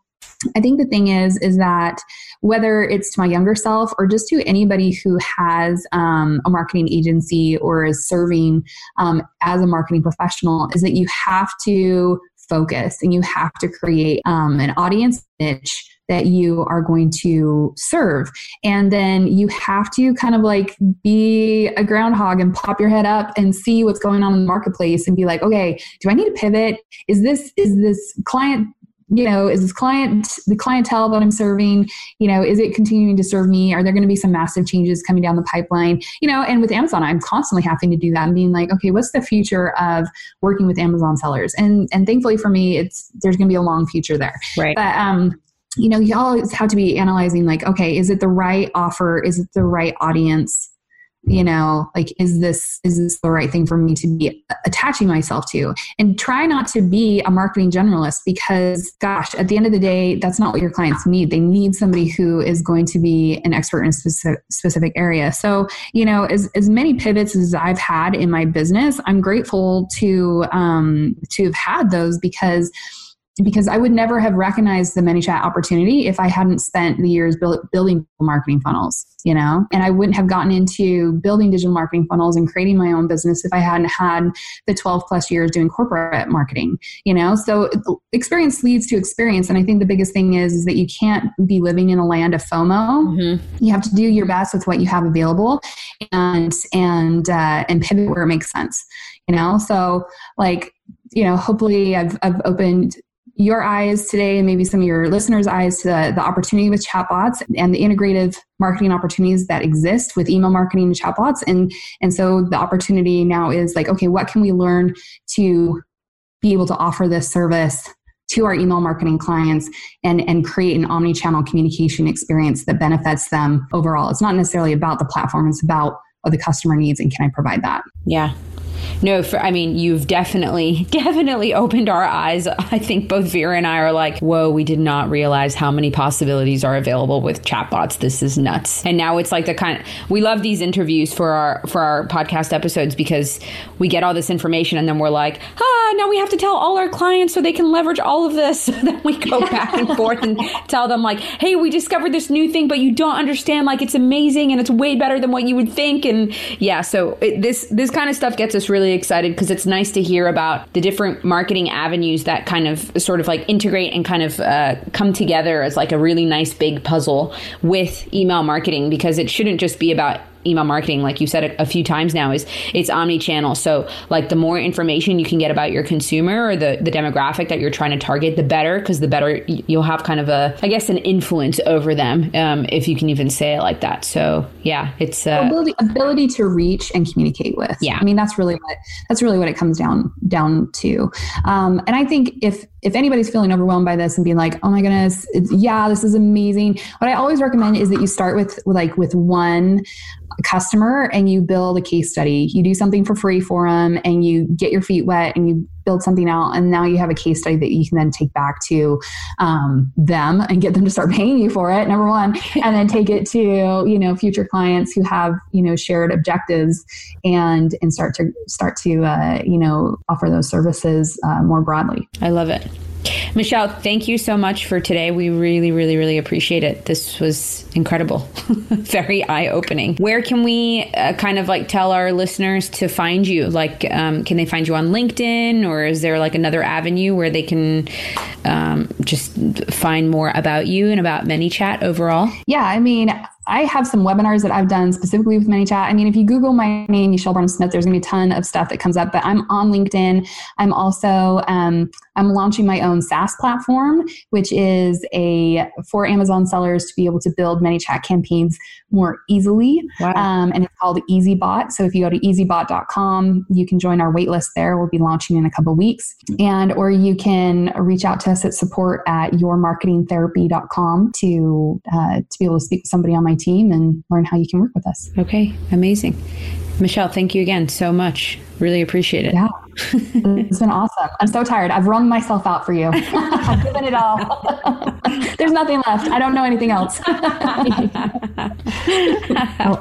I think the thing is, is that whether it's to my younger self or just to anybody who has um, a marketing agency or is serving um, as a marketing professional, is that you have to focus and you have to create um, an audience niche that you are going to serve. And then you have to kind of like be a groundhog and pop your head up and see what's going on in the marketplace and be like, okay, do I need to pivot? Is this is this client you know is this client the clientele that i'm serving you know is it continuing to serve me? Are there going to be some massive changes coming down the pipeline? You know and with amazon i'm constantly having to do that and being like okay what's the future of working with amazon sellers? And and thankfully for me it's there's going to be a long future there. Right. But um you know you always have to be analyzing like okay is it the right offer? Is it the right audience you know like is this is this the right thing for me to be attaching myself to? And try not to be a marketing generalist because gosh at the end of the day that's not what your clients need. They need somebody who is going to be an expert in a specific, specific area. So you know as, as many pivots as i've had in my business i'm grateful to um to have had those because because I would never have recognized the ManyChat opportunity if I hadn't spent the years build, building marketing funnels, you know, and I wouldn't have gotten into building digital marketing funnels and creating my own business if I hadn't had the 12 plus years doing corporate marketing, you know. So experience leads to experience, and I think the biggest thing is, is that you can't be living in a land of FOMO. Mm-hmm. You have to do your best with what you have available, and and uh, and pivot where it makes sense, you know. So like you know, hopefully I've I've opened your eyes today and maybe some of your listeners' eyes to the, the opportunity with chatbots and the integrative marketing opportunities that exist with email marketing and chatbots. And, and so the opportunity now is like, okay, what can we learn to be able to offer this service to our email marketing clients and, and create an omni-channel communication experience that benefits them overall. It's not necessarily about the platform, it's about what the customer needs and can I provide that? Yeah, no, for, I mean, you've definitely, [LAUGHS] definitely opened our eyes. I think both Vera and I are like, whoa, we did not realize how many possibilities are available with chatbots. This is nuts. And now it's like the kind of, we love these interviews for our, for our podcast episodes because we get all this information and then we're like, ah, now we have to tell all our clients so they can leverage all of this. [LAUGHS] So then we go back and forth and [LAUGHS] tell them like, hey, we discovered this new thing, but you don't understand. Like it's amazing and it's way better than what you would think. And yeah, so it, this, this kind of stuff gets us really excited because it's nice to hear about the different marketing avenues that kind of sort of like integrate and kind of uh, come together as like a really nice big puzzle with email marketing because it shouldn't just be about email marketing, like you said a, a, few times now, is it's omni-channel. So like the more information you can get about your consumer or the, the demographic that you're trying to target, the better, because the better you'll have kind of a, I guess, an influence over them, um, if you can even say it like that. So yeah, it's uh, ability, ability to reach and communicate with. Yeah, I mean that's really what that's really what it comes down down to. Um, and I think if if anybody's feeling overwhelmed by this and being like, oh my goodness, yeah, this is amazing. What I always recommend is that you start with like with one customer and you build a case study. You do something for free for them and you get your feet wet and you build something out. And now you have a case study that you can then take back to um, them and get them to start paying you for it, number one. [LAUGHS] And then take it to, you know, future clients who have, you know, shared objectives and, and start to, start to, uh, you know, offer those services uh, more broadly. I love it. Michelle, thank you so much for today. We really, really, really appreciate it. This was incredible, [LAUGHS] very eye opening. Where can we uh, kind of like tell our listeners to find you? Like, um, can they find you on LinkedIn or is there like another avenue where they can um, just find more about you and about ManyChat overall? Yeah, I mean, I have some webinars that I've done specifically with ManyChat. I mean, if you Google my name, Michelle Barnum Smith, there's going to be a ton of stuff that comes up. But I'm on LinkedIn. I'm also um, I'm launching my own SaaS platform, which is a for Amazon sellers to be able to build ManyChat campaigns more easily. Wow. Um, and it's called EasyBot. So if you go to easybot.com, you can join our waitlist there. We'll be launching in a couple weeks. And or you can reach out to us at support at yourmarketingtherapy.com to uh, to be able to speak to somebody on my team and learn how you can work with us. Okay, amazing. Michelle, thank you again so much. Really appreciate it. Yeah. It's been awesome. I'm so tired. I've wrung myself out for you. [LAUGHS] I've given it all. [LAUGHS] There's nothing left. I don't know anything else. [LAUGHS] a,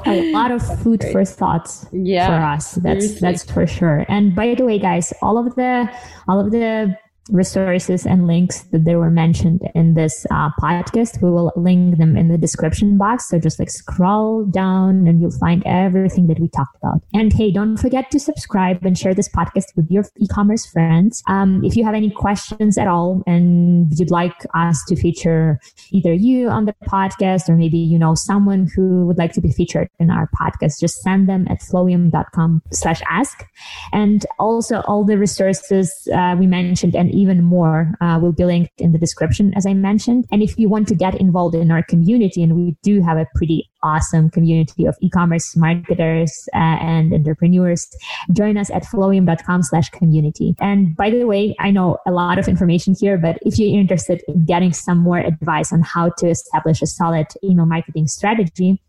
a, lot of food for thoughts yeah, for us. That's seriously. that's for sure. And by the way, guys, all of the all of the resources and links that they were mentioned in this uh, podcast. We will link them in the description box. So just like scroll down and you'll find everything that we talked about. And hey, don't forget to subscribe and share this podcast with your e-commerce friends. Um, if you have any questions at all and you'd like us to feature either you on the podcast or maybe you know someone who would like to be featured in our podcast, just send them at flowium.com slash ask. And also all the resources uh, we mentioned and even more uh, will be linked in the description, as I mentioned. And if you want to get involved in our community, and we do have a pretty awesome community of e-commerce marketers uh, and entrepreneurs, join us at flowium.com slash community. And by the way, I know a lot of information here, but if you're interested in getting some more advice on how to establish a solid email marketing strategy,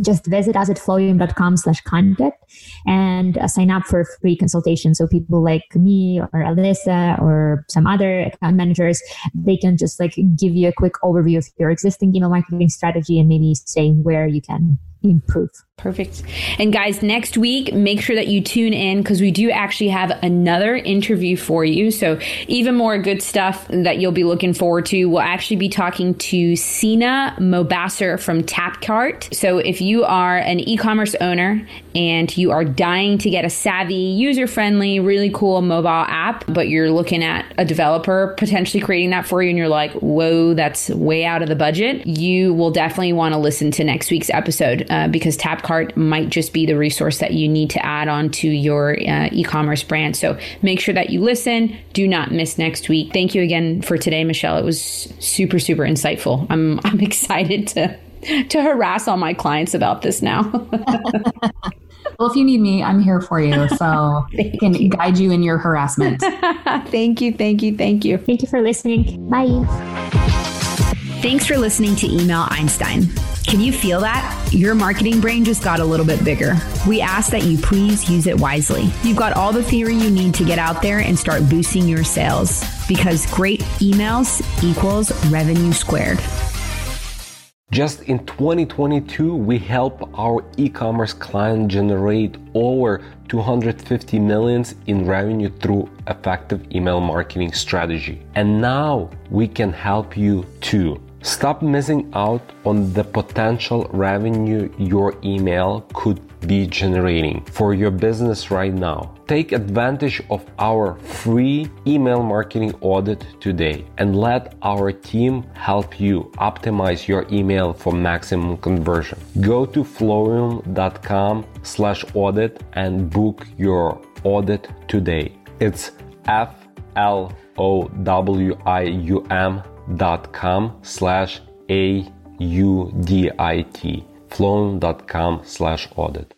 just visit us at slash contact and uh, sign up for a free consultation. So people like me or Alyssa or some other account managers, they can just like give you a quick overview of your existing email marketing strategy and maybe say where you can improve. Perfect. And guys, next week, make sure that you tune in because we do actually have another interview for you. So, even more good stuff that you'll be looking forward to. We'll actually be talking to Sina Mobasser from Tapcart. So, if you are an e commerce owner and you are dying to get a savvy, user friendly, really cool mobile app, but you're looking at a developer potentially creating that for you and you're like, whoa, that's way out of the budget, you will definitely want to listen to next week's episode uh, because Tapcart might just be the resource that you need to add on to your uh, e-commerce brand. So make sure that you listen. Do not miss next week. Thank you again for today, Michelle. It was super, super insightful. I'm [LAUGHS] I'm excited to to harass all my clients about this now. [LAUGHS] Well, if you need me, I'm here for you. So [LAUGHS] I can you. guide you in your harassment. thank you. Thank you. Thank you. Thank you for listening. Bye. Thanks for listening to Email Einstein. Can you feel that? Your marketing brain just got a little bit bigger. We ask that you please use it wisely. You've got all the theory you need to get out there and start boosting your sales because great emails equals revenue squared. Just in 2022, we help our e-commerce client generate over 250 millions in revenue through effective email marketing strategy. And now we can help you too. Stop missing out on the potential revenue your email could be generating for your business right now. Take advantage of our free email marketing audit today and let our team help you optimize your email for maximum conversion. Go to flowium.com slash audit and book your audit today. It's F L O W I U M dot com slash a u d i t flowium.com slash audit